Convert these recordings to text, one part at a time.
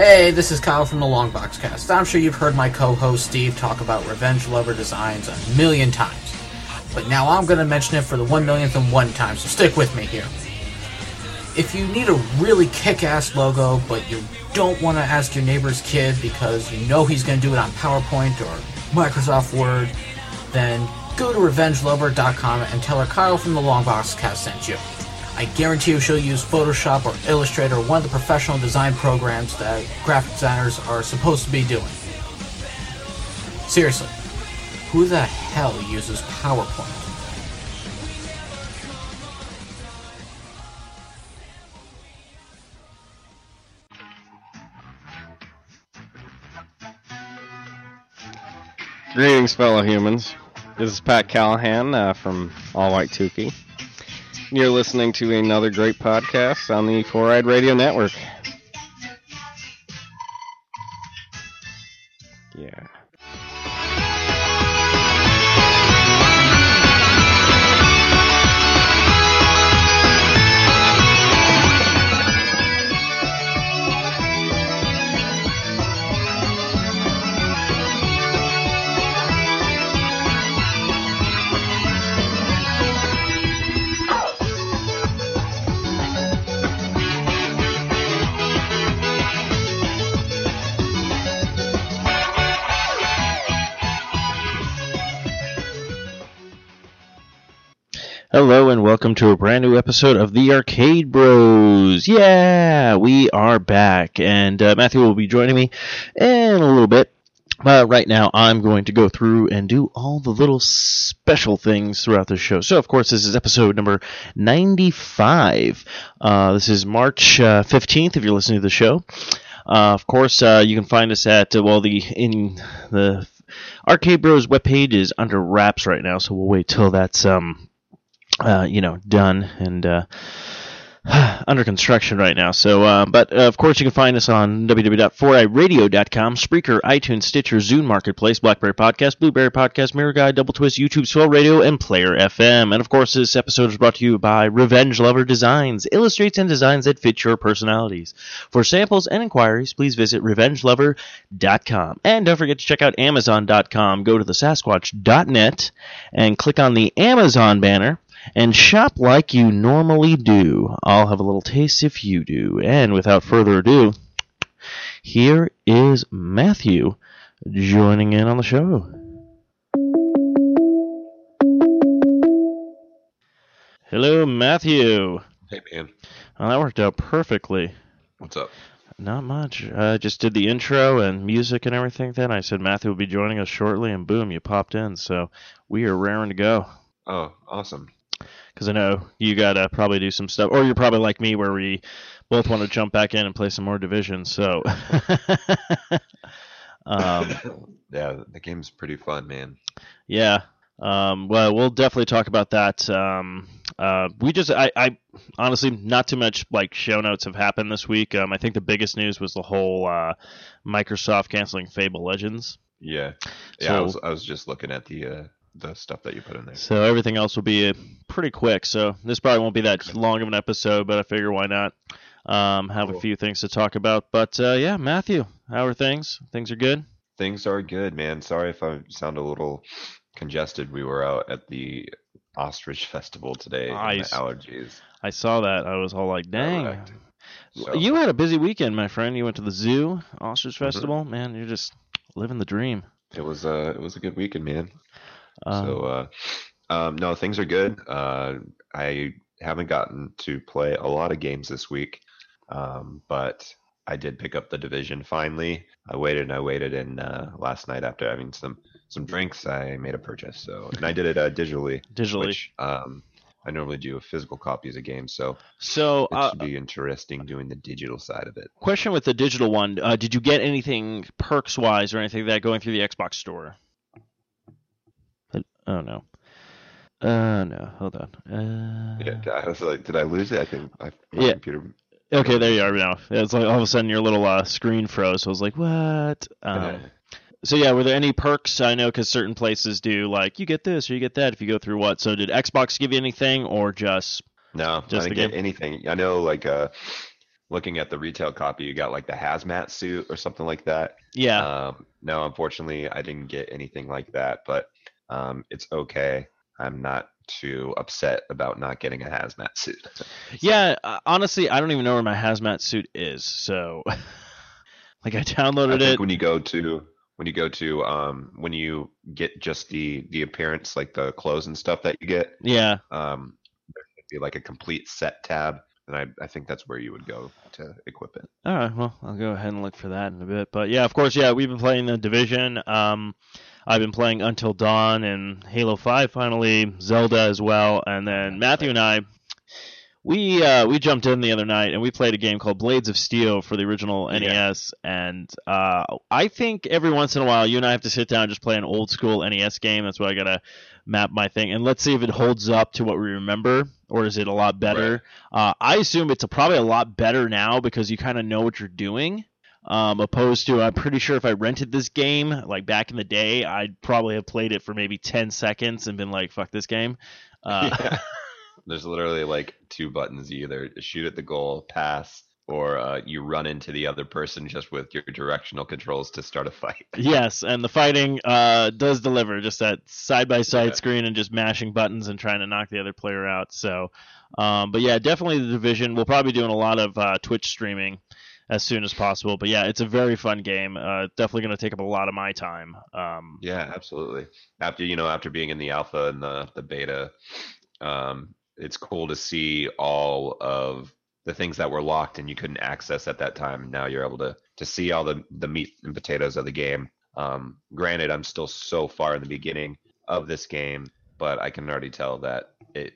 Hey, this is Kyle from the Longbox Cast. I'm sure you've heard my co-host Steve talk about Revenge Lover designs a million times. But now I'm going to mention it for the one millionth and one time, so stick with me here. If you need a really kick-ass logo, but you don't want to ask your neighbor's kid because you know he's going to do it on PowerPoint or Microsoft Word, then go to RevengeLover.com and tell her Kyle from the Longbox Cast sent you. I guarantee you she'll use Photoshop or Illustrator one of the professional design programs that graphic designers are supposed to be doing. Seriously, who the hell uses PowerPoint? Greetings, fellow humans. This is Pat Callahan uh, from All White Tukey. You're listening to another great podcast on the Four Eyed Radio Network. Welcome to a brand new episode of the Arcade Bros. Yeah, we are back, and uh, Matthew will be joining me in a little bit. But right now, I'm going to go through and do all the little special things throughout the show. So, of course, this is episode number 95. Uh, this is March uh, 15th. If you're listening to the show, uh, of course, uh, you can find us at uh, well the in the Arcade Bros webpage is under wraps right now, so we'll wait till that's um uh, you know, done and uh, under construction right now. So, uh, but uh, of course, you can find us on www.4iradio.com, Spreaker, iTunes, Stitcher, Zune Marketplace, BlackBerry Podcast, Blueberry Podcast, Miro Guide, Double Twist, YouTube, Swell Radio, and Player FM. And of course, this episode is brought to you by Revenge Lover Designs, illustrates and designs that fit your personalities. For samples and inquiries, please visit revengelover.com. And don't forget to check out Amazon.com. Go to the Sasquatch.net and click on the Amazon banner and shop like you normally do. I'll have a little taste if you do. And without further ado, here is Matthew joining in on the show. Hello, Matthew. Hey man, Well, that worked out perfectly. what's up? Not much. I just did the intro and music and everything. Then I said Matthew will be joining us shortly, and boom, you popped in. So we are raring to go. Oh, awesome. Because I know you gotta probably do some stuff, or you're probably like me where we both want to jump back in and play some more division. So, um, yeah, the game's pretty fun, man. yeah. Um, well, we'll definitely talk about that. Um, uh, we just, I, I honestly, not too much like show notes have happened this week. Um, I think the biggest news was the whole uh, Microsoft canceling Fable Legends. Yeah, yeah. I was I was just looking at the uh, the stuff that you put in there. So everything else will be uh, pretty quick. So this probably won't be that long of an episode, but I figure why not um, have a few things to talk about. But uh, yeah, Matthew, how are things? Things are good. Things are good, man. Sorry if I sound a little congested. We were out at the ostrich festival today. my allergies. I saw that. I was all like, dang. So, You had a busy weekend, my friend. You went to the zoo, Ostrich Mm-hmm. Festival. Man, you're just living the dream. it was uh it was a good weekend, man. Um, so uh, um, no, things are good. Uh, I haven't gotten to play a lot of games this week, um, but I did pick up the division finally. I waited and I waited, and uh, last night after having some some drinks, I made a purchase. So and I did it uh, digitally, digitally. which um, I normally do physical copies of games. So so, it uh, should be interesting doing the digital side of it. question with the digital one: uh, Did you get anything perks wise or anything like that going through the Xbox store? Oh no. Uh no, hold on. Uh, Yeah, I was like, did I lose it? I think I, my Yeah. computer. Okay, there you are now. It's like all of a sudden your little uh, screen froze. So I was like, "What?" Um, so yeah, were there any perks? I know because certain places do like you get this or you get that if you go through what. So did Xbox give you anything or just No, Just I didn't get game? anything. I know, like, uh, looking at the retail copy, you got like the hazmat suit or something like that. Yeah. Um, no, unfortunately, I didn't get anything like that, but um, it's okay. I'm not too upset about not getting a hazmat suit. Yeah, uh, honestly, I don't even know where my hazmat suit is. So, like, I I downloaded think it. when you go to when you go to um, when you get just the the appearance, like the clothes and stuff that you get, Yeah, um, there should be like a complete set tab, and I I think that's where you would go to equip it. All right, well, I'll go ahead and look for that in a bit. But yeah, of course, yeah, we've been playing the Division. Um, I've been playing Until Dawn and Halo 5 finally, Zelda as well, and then Matthew and I, we uh, we jumped in the other night and we played a game called Blades of Steel for the original Yeah. NES. And uh, I think every once in a while, you and I have to sit down and just play an old school NES game. That's why I gotta map my thing, and let's see if it holds up to what we remember, or is it a lot better? Uh, I assume it's a, probably a lot better now because you kind of know what you're doing. Um, opposed to, I'm pretty sure if I rented this game like back in the day, I'd probably have played it for maybe 10 seconds and been like, "Fuck this game." Uh, Yeah. There's literally like two buttons: you either shoot at the goal, pass, or uh, you run into the other person just with your directional controls to start a fight. yes, and the fighting uh, does deliver. Just that side by side screen and just mashing buttons and trying to knock the other player out. So, um, but yeah, definitely the division. We'll probably be doing a lot of uh, Twitch streaming as soon as possible. But yeah, it's a very fun game. Uh, definitely going to take up a lot of my time. Um, Yeah, absolutely. After you know, after being in the alpha and the the beta, um, it's cool to see all of the things that were locked and you couldn't access at that time. Now you're able to to see all the the meat and potatoes of the game. Um, granted, I'm still so far in the beginning of this game, but I can already tell that it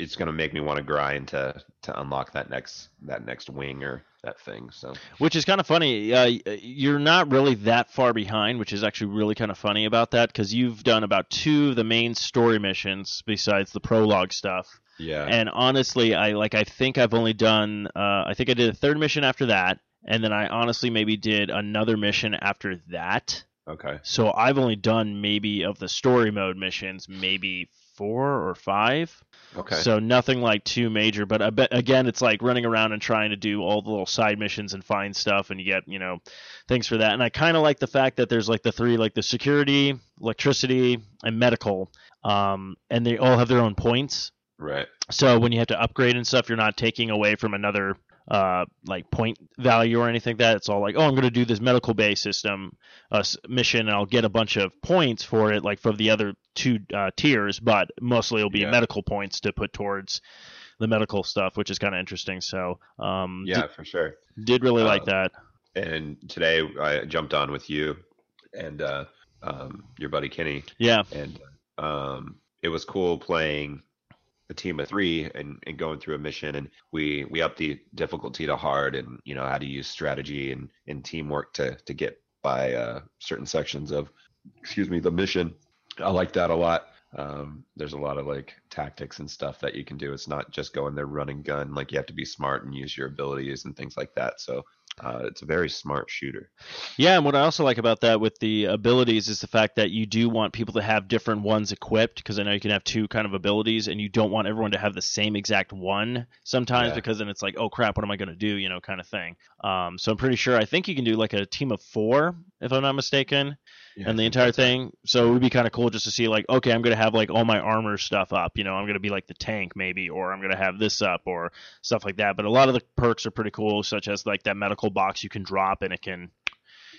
it's gonna make me want to grind to to unlock that next that next wing or that thing. So Which is kind of funny. Uh, you're not really that far behind, which is actually really kind of funny about that because you've done about two of the main story missions besides the prologue stuff. yeah, And honestly, I like I think I've only done uh, I think I did a third mission after that, and then I honestly maybe did another mission after that. okay, So I've only done maybe of the story mode missions maybe four or five. okay, So nothing like too major, but I bet again it's like running around and trying to do all the little side missions and find stuff, and you get you know things for that. And I kind of like the fact that there's like the three like the security, electricity, and medical, um, and they all have their own points. right, So when you have to upgrade and stuff, you're not taking away from another uh, like point value or anything like that. It's all like, oh, I'm going to do this medical bay system uh, mission, and I'll get a bunch of points for it, like for the other two uh, tiers, but mostly it'll be Yeah. medical points to put towards the medical stuff, which is kind of interesting. So um, yeah, for sure. did, did really like Uh, that. and today I jumped on with you and uh, um, your buddy Kenny, Yeah, and um, it was cool playing a team of three and, and going through a mission. And we we up the difficulty to hard, and you know how to use strategy and, and teamwork to to get by uh, certain sections of excuse me the mission. I like that a lot. Um, there's a lot of like tactics and stuff that you can do. It's not just going there running gun. Like you have to be smart and use your abilities and things like that. So uh, it's a very smart shooter. Yeah, and what I also like about that with the abilities is the fact that you do want people to have different ones equipped because I know you can have two kind of abilities and you don't want everyone to have the same exact one sometimes Yeah. because then it's like, oh crap, what am I going to do, you know, kind of thing. Um, so I'm pretty sure I think you can do like a team of four if I'm not mistaken and the entire thing. So it would be kind of cool just to see like, okay, I'm going to have like all my armor stuff up, you know, I'm going to be like the tank maybe, or I'm going to have this up or stuff like that. But a lot of the perks are pretty cool, such as like that medical box you can drop and it can,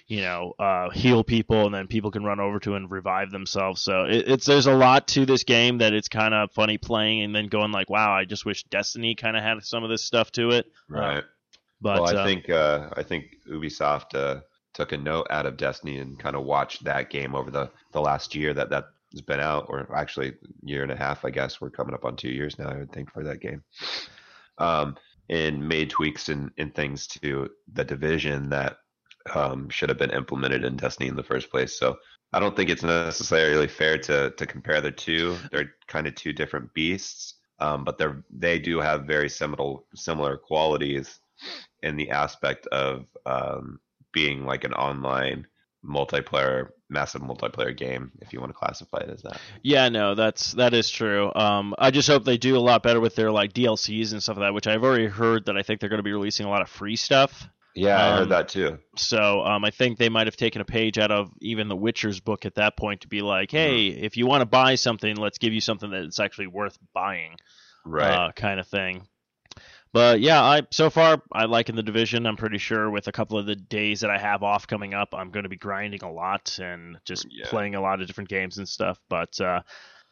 you know, uh, heal people and then people can run over to and revive themselves. So it, it's there's a lot to this game that it's kind of funny playing and then going like, wow, I just wish Destiny kind of had some of this stuff to it. Right. But well, I uh, think uh, I think Ubisoft uh, took a note out of Destiny and kind of watched that game over the, the last year that that has been out, or actually year and a half, I guess. We're coming up on two years now, I would think, for that game. Um, and made tweaks and, and things to the division that um, should have been implemented in Destiny in the first place. So I don't think it's necessarily fair to to compare the two. They're kind of two different beasts, um, but they're they do have very similar similar qualities in the aspect of um, being like an online multiplayer, massive multiplayer game, if you want to classify it as that. Yeah, no, that's that is true. Um, I just hope they do a lot better with their like DLCs and stuff like that, which I've already heard that I think they're going to be releasing a lot of free stuff. Yeah, I Um, heard that too. So um, I think they might have taken a page out of even the Witcher's book at that point to be like, hey, if you want to buy something, let's give you something that's actually worth buying, Right. uh, kind of thing. But yeah, I so far I like in the division. I'm pretty sure with a couple of the days that I have off coming up, I'm going to be grinding a lot and just Yeah. playing a lot of different games and stuff. But uh,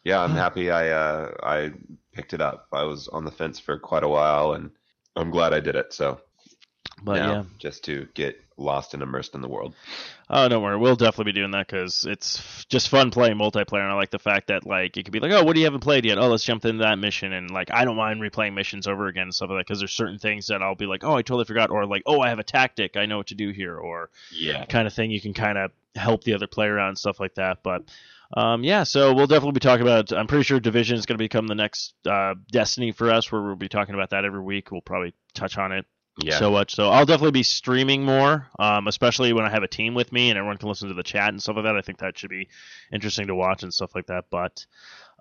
yeah, I'm happy I uh, I picked it up. I was on the fence for quite a while, and I'm glad I did it. So, but now, yeah, just to get lost and immersed in the world. Oh, don't worry. We'll definitely be doing that because it's f- just fun playing multiplayer. And I like the fact that like it could be like, oh, what do you haven't played yet? Oh, let's jump into that mission. And like, I don't mind replaying missions over again and stuff like that because there's certain things that I'll be like, oh, I totally forgot, or like, oh, I have a tactic, I know what to do here, or Yeah. kind of thing. You can kind of help the other player out and stuff like that. But um, yeah, so we'll definitely be talking about. I'm pretty sure Division is going to become the next uh, Destiny for us, where we'll be talking about that every week. We'll probably touch on it Yeah. so much. So I'll definitely be streaming more, um, especially when I have a team with me and everyone can listen to the chat and stuff like that. I think that should be interesting to watch and stuff like that. But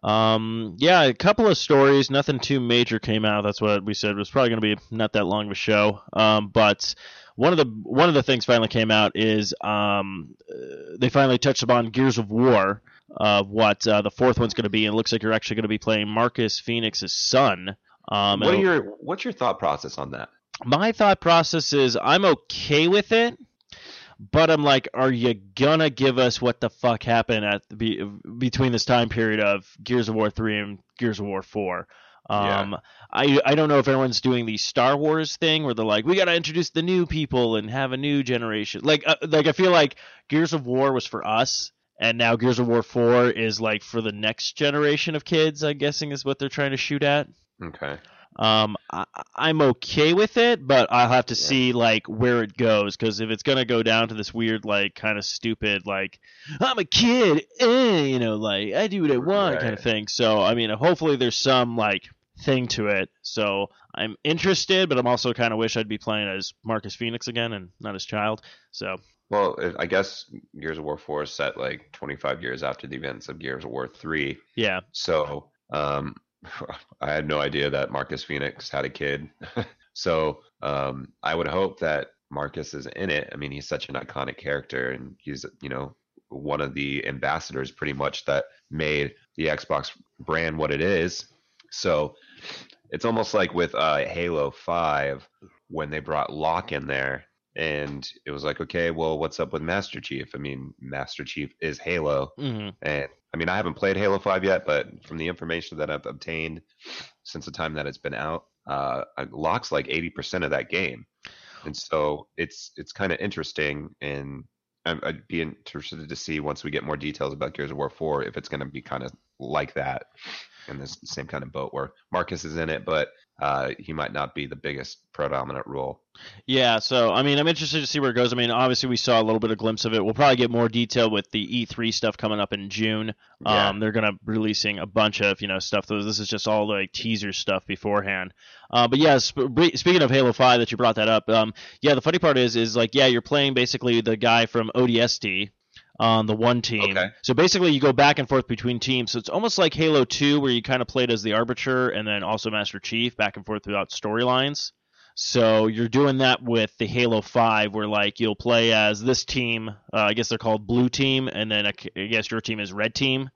um, yeah, a couple of stories. Nothing too major came out. That's what we said. It was probably going to be not that long of a show. Um, but one of the one of the things finally came out is um, uh, they finally touched upon Gears of War. Of what uh, the fourth one's going to be, and it looks like you're actually going to be playing Marcus Phoenix's son. Um, what are your What's your thought process on that? My thought process is I'm okay with it, but I'm like, are you gonna give us what the fuck happened at the, be, between this time period of Gears of War three and Gears of War four? Um, I I don't know if everyone's doing the Star Wars thing where they're like, we gotta introduce the new people and have a new generation. Like uh, like I feel like Gears of War was for us. And now Gears of War 4 is like for the next generation of kids, I'm guessing is what they're trying to shoot at. Okay. Um, I, I'm okay with it, but I'll have to Yeah. see like where it goes. Because if it's gonna go down to this weird, like, kind of stupid, like, I'm a kid, eh, you know, like I do what I want kind of thing. So I mean, hopefully there's some like thing to it. So I'm interested, but I'm also kind of wish I'd be playing as Marcus Phoenix again and not his child. So Well, I guess Gears of War 4 is set like 25 years after the events of Gears of War 3. yeah, So, um, I had no idea that Marcus Phoenix had a kid. so, um, I would hope that Marcus is in it. I mean, he's such an iconic character, and he's you know one of the ambassadors, pretty much that made the Xbox brand what it is. So, it's almost like with uh, Halo Five when they brought Locke in there. And it was like, okay, well, what's up with Master Chief? I mean, Master Chief is Halo. hmm And I mean, I haven't played Halo 5 yet, but from the information that I've obtained since the time that it's been out, uh, Locke's like 80% of that game. And so it's it's kind of interesting, and I'd be interested to see once we get more details about Gears of War 4 if it's going to be kind of like that in this same kind of boat where Marcus is in it, but uh, he might not be the biggest predominant role. Yeah, so I mean, I'm interested to see where it goes. I mean, obviously we saw a little bit of glimpse of it. We'll probably get more detail with the E3 stuff coming up in June. Yeah. Um, they're gonna be releasing a bunch of you know stuff. This is just all like teaser stuff beforehand. Uh, but yeah, sp- speaking of Halo 5, that you brought that up. Um, yeah, the funny part is, is like yeah, you're playing basically the guy from ODST on the one team. Okay. So basically, you go back and forth between teams. So it's almost like Halo 2, where you kind of played as the Arbiter and then also Master Chief, back and forth throughout storylines. So you're doing that with the Halo 5, where like you'll play as this team. Uh, I guess they're called Blue Team, and then I guess your team is Red Team.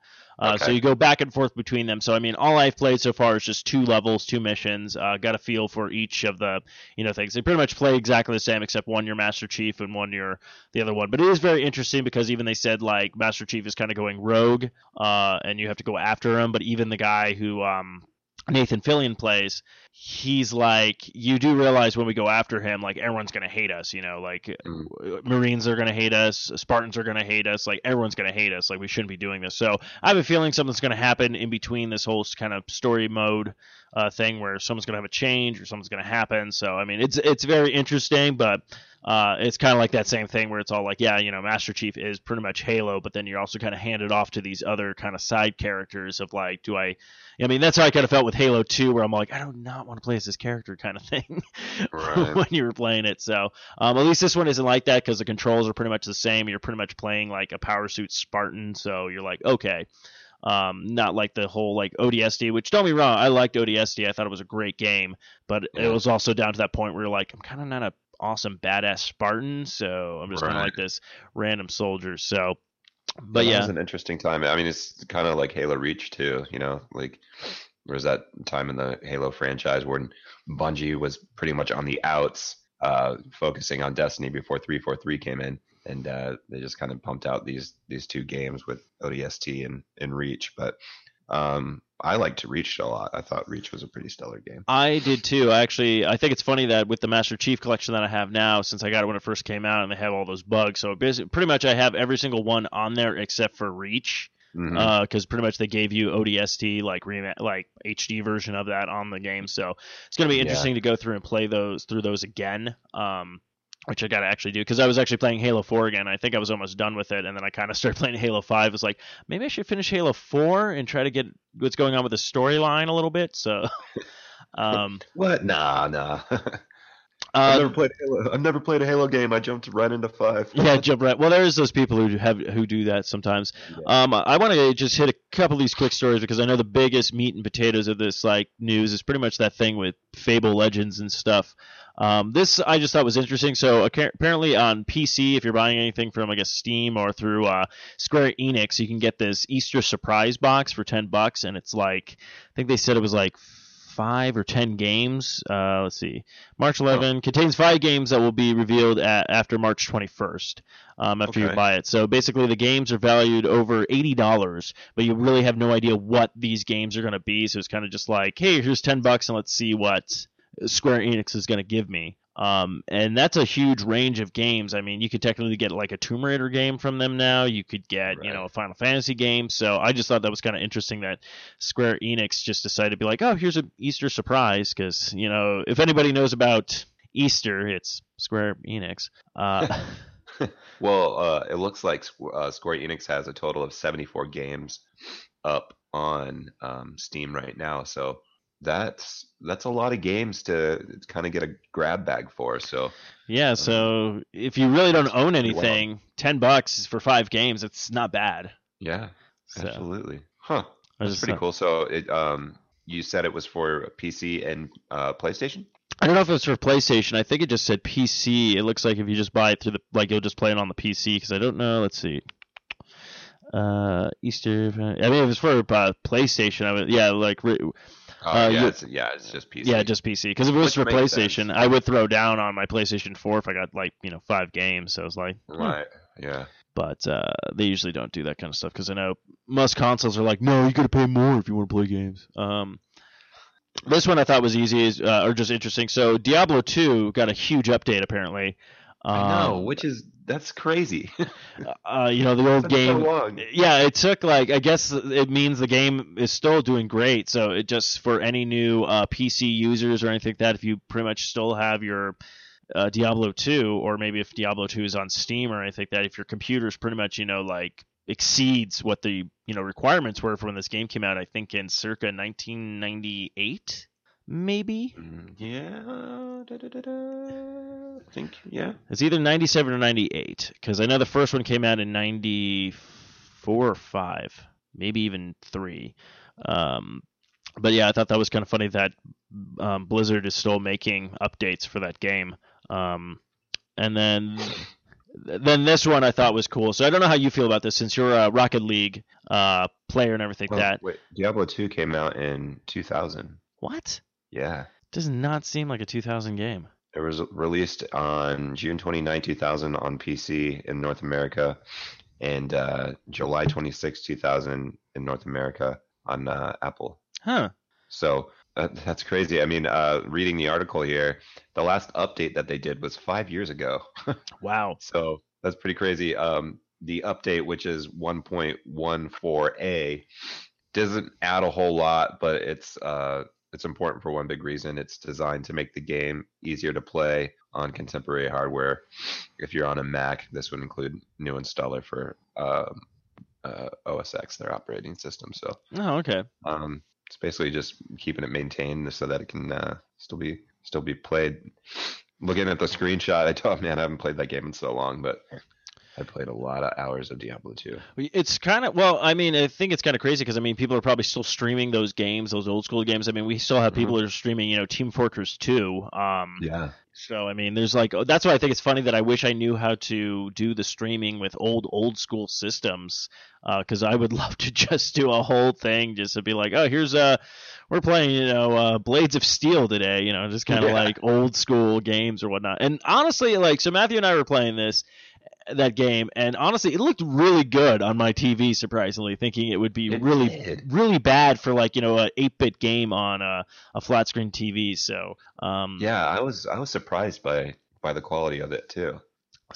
Uh, So you go back and forth between them. So I mean, all I've played so far is just two levels, two missions. Uh, got a feel for each of the you know things. They pretty much play exactly the same, except one you're Master Chief and one you're the other one. But it is very interesting because even they said like Master Chief is kind of going rogue, uh, and you have to go after him. But even the guy who um, Nathan Fillion plays, he's like, you do realize when we go after him, like everyone's gonna hate us. You know, like Mm. Marines are gonna hate us, Spartans are gonna hate us, like everyone's gonna hate us. Like we shouldn't be doing this. So I have a feeling something's gonna happen in between this whole kind of story mode uh, thing where someone's gonna have a change or something's gonna happen. So I mean, it's it's very interesting, but uh, it's kind of like that same thing where it's all like, yeah, you know, Master Chief is pretty much Halo, but then you're also kind of handed off to these other kind of side characters of like, do I? I mean, that's how I kind of felt with Halo 2, where I'm like, I do not not want to play as this character kind of thing Right. when you were playing it. So um, at least this one isn't like that because the controls are pretty much the same. You're pretty much playing like a power suit Spartan, so you're like okay. Um, not like the whole like ODST, which don't be wrong, I liked ODST. I thought it was a great game, but it was also down to that point where you're like, I'm kind of not a awesome badass Spartan, so I'm just kind of like this random soldier. So, but That yeah, it was an interesting time. I mean, it's kind of like Halo Reach too. You know, like there was that time in the Halo franchise when Bungie was pretty much on the outs, uh, focusing on Destiny before three four three came in, and uh, they just kind of pumped out these these two games with ODST and and Reach. But um, I liked Reach a lot. I thought Reach was a pretty stellar game. I did too. I actually, I think it's funny that with the Master Chief collection that I have now, since I got it when it first came out, and they have all those bugs. So basically, pretty much, I have every single one on there except for Reach, because pretty much they gave you ODST like rema- like HD version of that on the game. So it's gonna be Yeah. interesting to go through and play those through those again. Um, which I got to actually do because I was actually playing Halo 4 again. I think I was almost done with it, and then I kind of started playing Halo 5. It was like maybe I should finish Halo 4 and try to get what's going on with the storyline a little bit. So, um, what? Nah, nah. uh, I've never played Halo. I've never played a Halo game. I jumped right into five. yeah, jump right. Well, there's those people who have who do that sometimes. Um, I want to just hit a couple of these quick stories because I know the biggest meat and potatoes of this like news is pretty much that thing with Fable Legends and stuff. Um, this I just thought was interesting. So apparently on PC, if you're buying anything from I guess Steam or through uh, Square Enix, you can get this Easter surprise box for ten bucks, and it's like I think they said it was like five or ten games. Uh, let's see, March 11 contains five games that will be revealed at, after March 21st. Um, after you buy it, so basically the games are valued over eighty dollars, but you really have no idea what these games are going to be. So it's kind of just like, hey, here's ten bucks, and let's see what Square Enix is going to give me. Um, and that's a huge range of games. I mean, you could technically get like a Tomb Raider game from them now. You could get, you know, a Final Fantasy game. So I just thought that was kind of interesting that Square Enix just decided to be like, oh, here's an Easter surprise. Because, you know, if anybody knows about Easter, it's Square Enix. Uh, Well, uh, it looks like uh, Square Enix has a total of 74 games up on um, Steam right now. So that's that's a lot of games to kind of get a grab bag for. So yeah, so if you really don't own pretty well. anything, 10 bucks for five games, it's not bad. yeah, So, absolutely, huh? That's pretty thought- cool. So it um, you said it was for PC and uh, PlayStation. I don't know if it's for PlayStation. I think it just said PC. It looks like if you just buy it through the like, you'll just play it on the PC. Because I don't know. Let's see. Uh, Easter. I mean, if it's for uh, PlayStation, I would yeah, like re- Uh, yeah, it's, yeah, it's just PC. yeah, just PC. Because if it was Which for PlayStation, sense. I would throw down on my PlayStation 4 if I got like you know five games. So I was like, hmm. right. Yeah, But uh, they usually don't do that kind of stuff because I know most consoles are like, no, you got to pay more if you want to play games. Um, this one I thought was easy, is, uh, or just interesting. So Diablo 2 got a huge update apparently. Um, I know, which is that's crazy. uh, you know the old That's so game. long. Yeah, it took like I guess it means the game is still doing great. So it just for any new uh, PC users or anything like that, if you pretty much still have your uh, Diablo 2, or maybe if Diablo 2 is on Steam or anything like that, if your computer's pretty much you know like exceeds what the you know requirements were for when this game came out, I think in circa 1998, maybe. Mm, Yeah, da, da, da, da. I think yeah. It's either 97 or 98 because I know the first one came out in 94 or 5, maybe even 3. Um, but yeah, I thought that was kind of funny that um, Blizzard is still making updates for that game. Um, and then then this one I thought was cool. So I don't know how you feel about this since you're a Rocket League uh, player and everything Well, that. wait, Diablo 2 came out in 2000. What? Yeah. Does not seem like a 2000 game. It was released on June 29, 2000 on PC in North America and uh, July 26, 2000 in North America on uh, Apple. Huh. So uh, that's crazy. I mean, uh, reading the article here, the last update that they did was five years ago. Wow. So that's pretty crazy. Um, the update, which is 1.14a, doesn't add a whole lot, but it's uh, it's important for one big reason. It's designed to make the game easier to play on contemporary hardware. If you're on a Mac, this would include new installer for um, uh, OS X, their operating system. So Oh, okay. um, it's basically just keeping it maintained so that it can uh, still be still be played. Looking at the screenshot, I thought, man, I haven't played that game in so long, but I played a lot of hours of Diablo 2. It's kind of well, I mean, I think it's kind of crazy because I mean, people are probably still streaming those games, those old school games. I mean, we still have people that are streaming, you know, Team Fortress 2. Um, Yeah. So I mean, there's like that's why I think it's funny that I wish I knew how to do the streaming with old old school systems because I would love to just do a whole thing just to be like, oh, here's uh, we're playing you know uh, Blades of Steel today, you know, just kind of Yeah. like old school games or whatnot. And honestly, like so Matthew and I were playing this that game and honestly it looked really good on my TV surprisingly thinking it would be It really did. really bad for like you know a 8-bit game on a, a flat screen TV so um Yeah, I was I was surprised by by the quality of it too.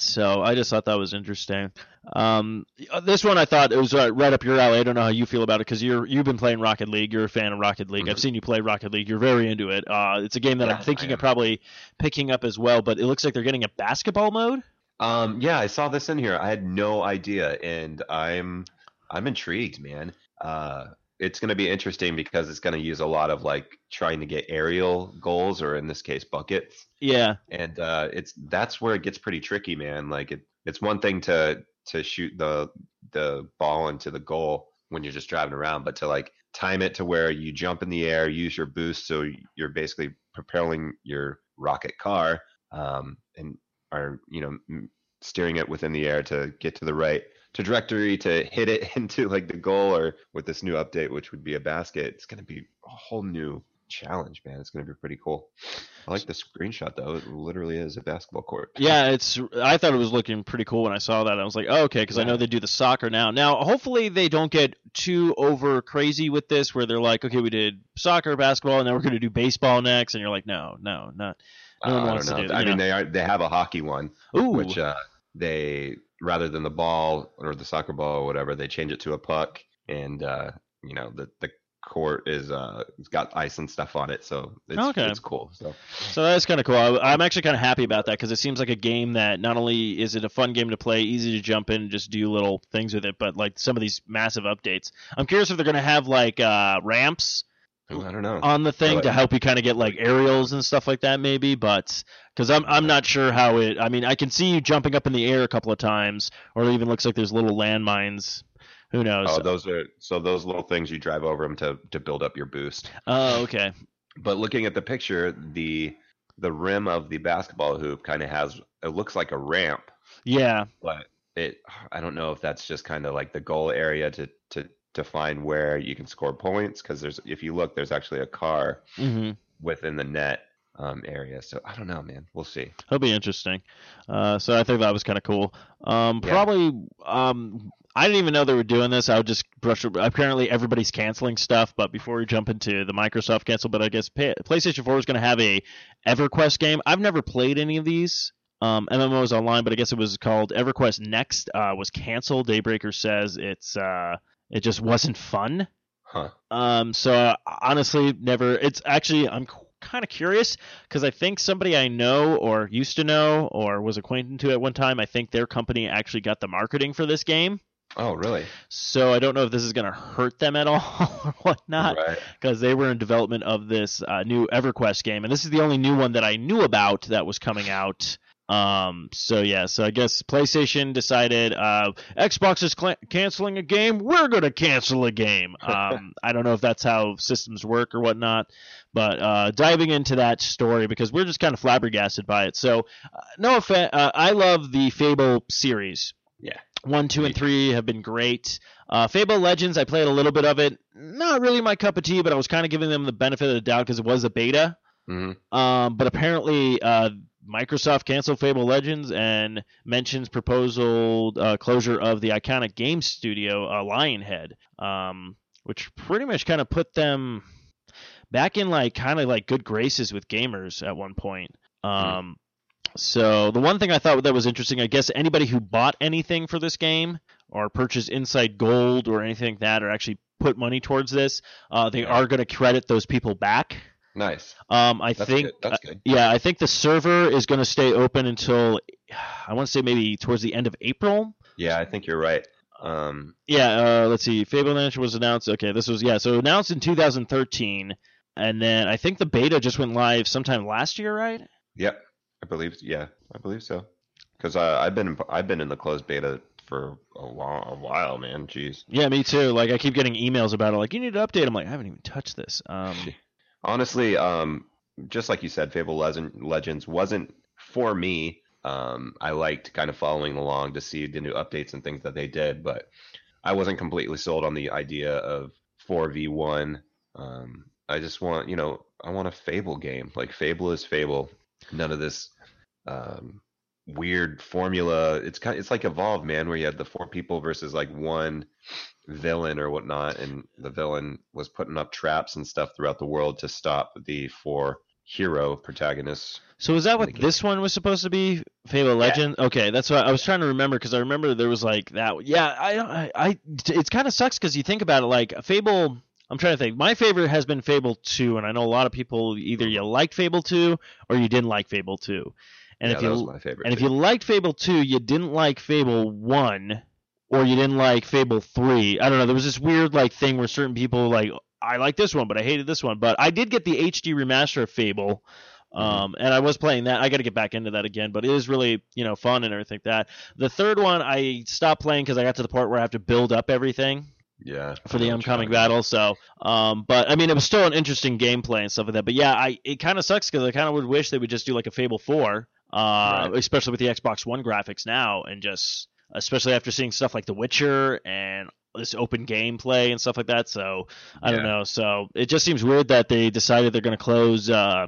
So I just thought that was interesting. Um, this one I thought it was uh, right up your alley. I don't know how you feel about it because you're you've been playing Rocket League. You're a fan of Rocket League. I've Mhm. seen you play Rocket League. You're very into it. Uh, it's a game that Yeah, I'm thinking of probably picking up as well. But it looks like they're getting a basketball mode. Um, yeah, I saw this in here. I had no idea, and I'm I'm intrigued, man. Uh, it's going to be interesting because it's going to use a lot of like trying to get aerial goals, or in this case, buckets. Yeah, And uh, it's that's where it gets pretty tricky, man. Like it, it's one thing to to shoot the the ball into the goal when you're just driving around, but to like time it to where you jump in the air, use your boost, so you're basically propelling your rocket car, um, and are you know steering it within the air to get to the right trajectory to hit it into like the goal, or with this new update, which would be a basket. It's going to be a whole new challenge, man. It's going to be pretty cool. I like the screenshot though. It literally is a basketball court. yeah. It's I thought it was looking pretty cool when I saw that. I was like, oh, okay, because I know they do the soccer now. Now, hopefully, they don't get too over crazy with this, where they're like, okay, we did soccer, basketball, and then we're going to do baseball next, and you're like, no, no, not. No one Uh, I don't know. do. I mean, they are they have a hockey one, Ooh, which uh, they rather than the ball or the soccer ball or whatever, they change it to a puck, and uh, you know the the court is uh it's got ice and stuff on it, so it's Okay. it's cool. So So that's kind of cool. I, I'm actually kind of happy about that because it seems like a game that not only is it a fun game to play, easy to jump in and just do little things with it, but like some of these massive updates. I'm curious if they're going to have like uh, ramps I don't know. on the thing like- to help you kind of get like aerials and stuff like that, maybe. But because I'm I'm not sure how it. I mean, I can see you jumping up in the air a couple of times, or it even looks like there's little landmines. Who knows? oh, those are so those little things you drive over them to to build up your boost. Oh, okay. But looking at the picture, the the rim of the basketball hoop kind of has it looks like a ramp Yeah. but it I don't know if that's just kind of like the goal area to to to find where you can score points because there's if you look there's actually a car hmm within the net um, area so I don't know man we'll see It'll be interesting. Uh, so I think that was kind of cool. Um, Yeah. Probably, um, I didn't even know they were doing this. I would just brush. Apparently, everybody's canceling stuff. But before we jump into the Microsoft cancel, but I guess P- PlayStation 4 is going to have a EverQuest game. I've never played any of these. Um, MMOs online, but I guess it was called EverQuest Next. Uh, was canceled. Daybreaker says it's uh, it just wasn't fun. huh Um, so uh, honestly, never. It's actually I'm kind of curious because I think somebody I know or used to know or was acquainted to at one time. I think their company actually got the marketing for this game. oh really So I don't know if this is going to hurt them at all or whatnot right because they were in development of this uh, new EverQuest game, and this is the only new one that I knew about that was coming out. Um, so yeah, so I guess PlayStation decided uh, Xbox is cl- canceling a game. We're gonna cancel a game. Um, I don't know if that's how systems work or whatnot, but uh, diving into that story because we're just kind of flabbergasted by it. So uh, no offense, uh, I love the Fable series. yeah One, two, and three have been great. Uh, Fable Legends, I played a little bit of it. Not really my cup of tea, but I was kind of giving them the benefit of the doubt because it was a beta. Mm-hmm. Um, but apparently, uh, Microsoft canceled Fable Legends and mentions proposal uh, closure of the iconic game studio, uh, Lionhead, um, which pretty much kind of put them back in like kind of like good graces with gamers at one point. Um, So the one thing I thought that was interesting, I guess anybody who bought anything for this game or purchased Inside Gold or anything like that, or actually put money towards this, uh, they are going to credit those people back. Nice Um, I that's think good that's good yeah, I think the server is going to stay open until I want to say maybe towards the end of April. yeah I think you're right Um, Yeah, uh, let's see. Fable Launch was announced. Okay, this was yeah. So announced in 2013, and then I think the beta just went live sometime last year, right? yep, I believe. Yeah, I believe so. Because uh, I've been in, I've been in the closed beta for a, long, a while, man. Jeez. Yeah, me too. Like I keep getting emails about it. Like you need to update. I'm like I haven't even touched this. Um, Honestly, um, just like you said, Fable Legend, Legends wasn't for me. Um, I liked kind of following along to see the new updates and things that they did, but I wasn't completely sold on the idea of 4v1. Um, I just want, you know, I want a Fable game. Like Fable is Fable. None of this um, weird formula. It's kind, of, it's like Evolve, man, where you had the four people versus like one villain or whatnot, and the villain was putting up traps and stuff throughout the world to stop the four hero protagonists. so is that what this one was supposed to be? Fable Legend. Okay, that's what I was trying to remember because I remember there was like that. Yeah, I, I, I it kind of sucks because you think about it. Like Fable. I'm trying to think. My favorite has been Fable 2, and I know a lot of people either mm-hmm. you liked Fable 2 or you didn't like Fable 2. And yeah, if that you was my favorite. And if you liked Fable 2, you didn't like Fable 1 or you didn't like Fable 3. I don't know, there was this weird like thing where certain people like I like this one, but I hated this one. But I did get the HD remaster of Fable. Um, and I was playing that. I got to get back into that again, but it is really, you know, fun and everything like that. The third one I stopped playing because I got to the part where I have to build up everything yeah, for the know what you're oncoming talking about. battle. So, um, but I mean, it was still an interesting gameplay and stuff like that. But yeah, I it kind of sucks because I kind of would wish they would just do like a Fable Four, uh, Right. especially with the Xbox One graphics now, and just especially after seeing stuff like The Witcher and this open gameplay and stuff like that. So I don't know. So it just seems weird that they decided they're going to close uh,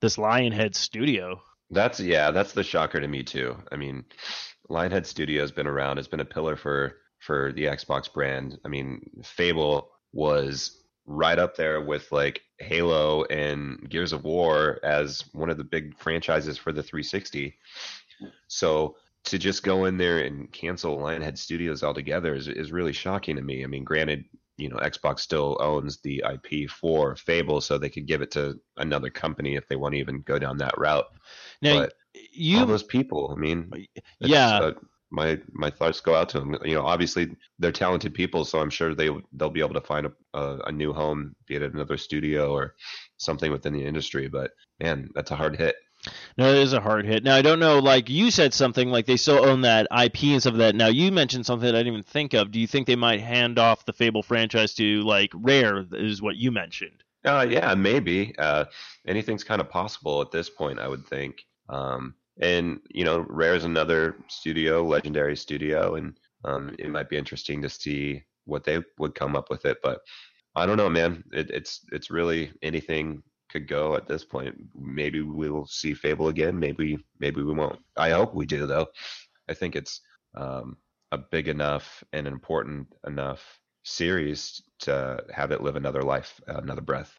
this Lionhead studio. That's yeah, that's the shocker to me too. I mean, Lionhead Studio has been around, it's been a pillar for for the Xbox brand. I mean, Fable was right up there with like Halo and Gears of War as one of the big franchises for the 360. So to just go in there and cancel Lionhead Studios altogether is is really shocking to me. I mean, granted, you know, Xbox still owns the IP for Fable, so they could give it to another company if they want to even go down that route. Now but you all those people, I mean, yeah. uh, my my thoughts go out to them. You know, obviously they're talented people, so I'm sure they they'll be able to find a, a, a new home, be it another studio or something within the industry. But man, that's a hard hit. No, it is a hard hit. Now I don't know. Like you said something like they still own that IP and stuff like that. Now you mentioned something that I didn't even think of. Do you think they might hand off the Fable franchise to like Rare? Is what you mentioned. Uh, yeah, maybe. Uh, anything's kind of possible at this point, I would think. Um, and you know, Rare is another studio, legendary studio, and um, it might be interesting to see what they would come up with it. But I don't know, man. It, it's it's really anything could go at this point. Maybe we'll see Fable again. Maybe maybe we won't. I hope we do, though. I think it's um, a big enough and important enough series to have it live another life, another breath.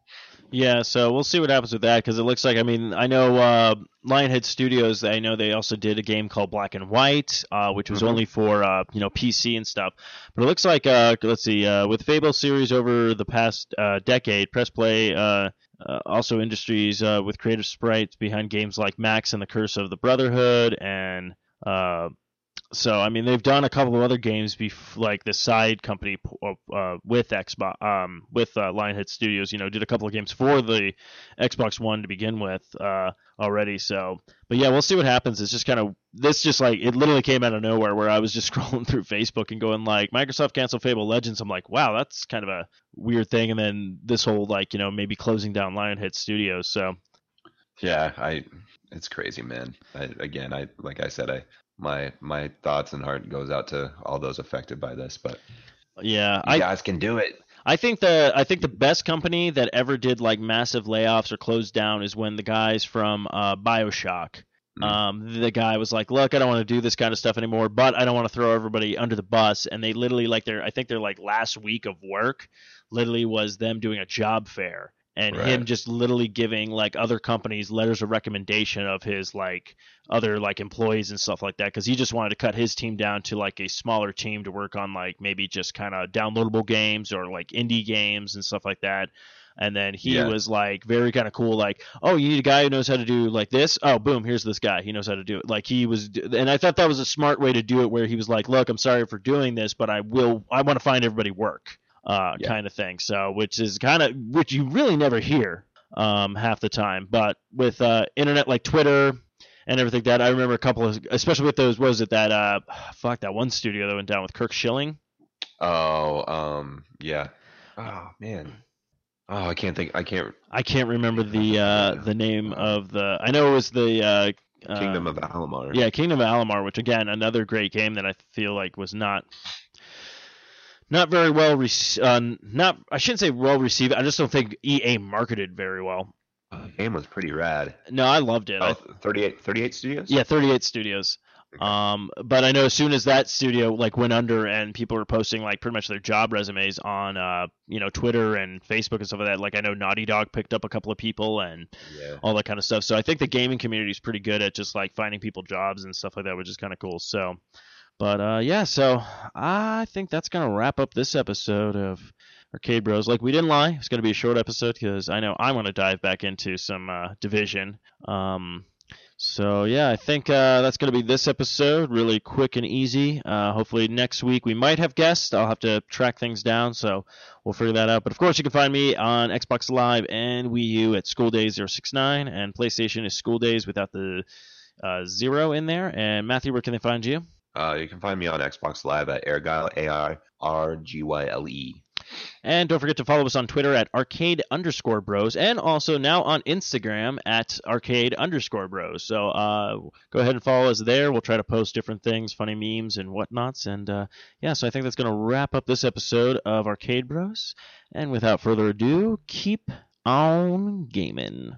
Yeah, so we'll see what happens with that because it looks like I mean I know uh, Lionhead Studios. I know they also did a game called Black and White, uh, which was Mhm. only for uh, you know PC and stuff. But it looks like uh, let's see, uh, with Fable series over the past uh, decade, Press Play. Uh, also, industries uh, with creative sprites behind games like Max and the Curse of the Brotherhood, and uh, so I mean they've done a couple of other games, bef- like the side company uh, with Xbox, um, with uh, Lionhead Studios. You know, did a couple of games for the Xbox One to begin with uh, already. So, but yeah, we'll see what happens. It's just kind of this, just like it literally came out of nowhere, where I was just scrolling through Facebook and going like, Microsoft canceled Fable Legends. I'm like, wow, that's kind of a weird thing. And then this whole like, you know, maybe closing down Lionhead Studios. So. Yeah, I it's crazy, man. I, again, I like I said, I my my thoughts and heart goes out to all those affected by this, but Yeah, you I guys can do it. I think the I think the best company that ever did like massive layoffs or closed down is when the guys from uh, BioShock. Mhm. Um, the guy was like, "Look, I don't want to do this kind of stuff anymore, but I don't want to throw everybody under the bus." And they literally like their I think their like last week of work, literally was them doing a job fair and him just literally giving like other companies letters of recommendation of his like other like employees and stuff like that because he just wanted to cut his team down to like a smaller team to work on like maybe just kind of downloadable games or like indie games and stuff like that And then he Yeah. was like very kind of cool, like, oh, you need a guy who knows how to do like this. Oh, boom, here's this guy. He knows how to do it. Like he was, and I thought that was a smart way to do it, where he was like, look, I'm sorry for doing this, but I will, I want to find everybody work, uh, Yeah. kind of thing. So, which is kind of, which you really never hear, um, half the time. But with uh, internet like Twitter and everything that I remember a couple of, especially with those, what was it that, uh, fuck that one studio that went down with Curt Schilling. Oh, um, yeah. Oh man. Oh, I can't think. I can't. I can't remember the uh, the name of the. I know it was the uh, uh, Kingdom of Amalur. Yeah, Kingdom of Amalur, which again another great game that I feel like was not not very well rec- uh, not I shouldn't say well received. I just don't think EA marketed very well. Uh, the game was pretty rad. No, I loved it. Oh, 38, 38 studios. yeah, 38 studios. Um, but I know as soon as that studio like went under and people were posting like pretty much their job resumes on uh, you know Twitter and Facebook and stuff like that. Like I know Naughty Dog picked up a couple of people and Yeah. all that kind of stuff. So I think the gaming community is pretty good at just like finding people jobs and stuff like that, which is kind of cool. So, but uh, yeah, so I think that's gonna wrap up this episode of Arcade Bros. Like we didn't lie, it's gonna be a short episode because I know I want to dive back into some uh, division. Um, so yeah, I think uh, that's gonna be this episode, really quick and easy. Uh, hopefully next week we might have guests. I'll have to track things down, so we'll figure that out. But of course, you can find me on Xbox Live and Wii U at SchoolDays069, and PlayStation is School Days without the uh, zero in there. And Matthew, where can they find you? Uh, you can find me on Xbox Live at Airgyle, A I R G Y L E. And don't forget to follow us on Twitter at arcade underscore bros, and also now on Instagram at arcade underscore bros. So uh, go ahead and follow us there. We'll try to post different things, funny memes and whatnots. And uh, yeah, so I think that's going to wrap up this episode of Arcade Bros. And without further ado, keep on gaming.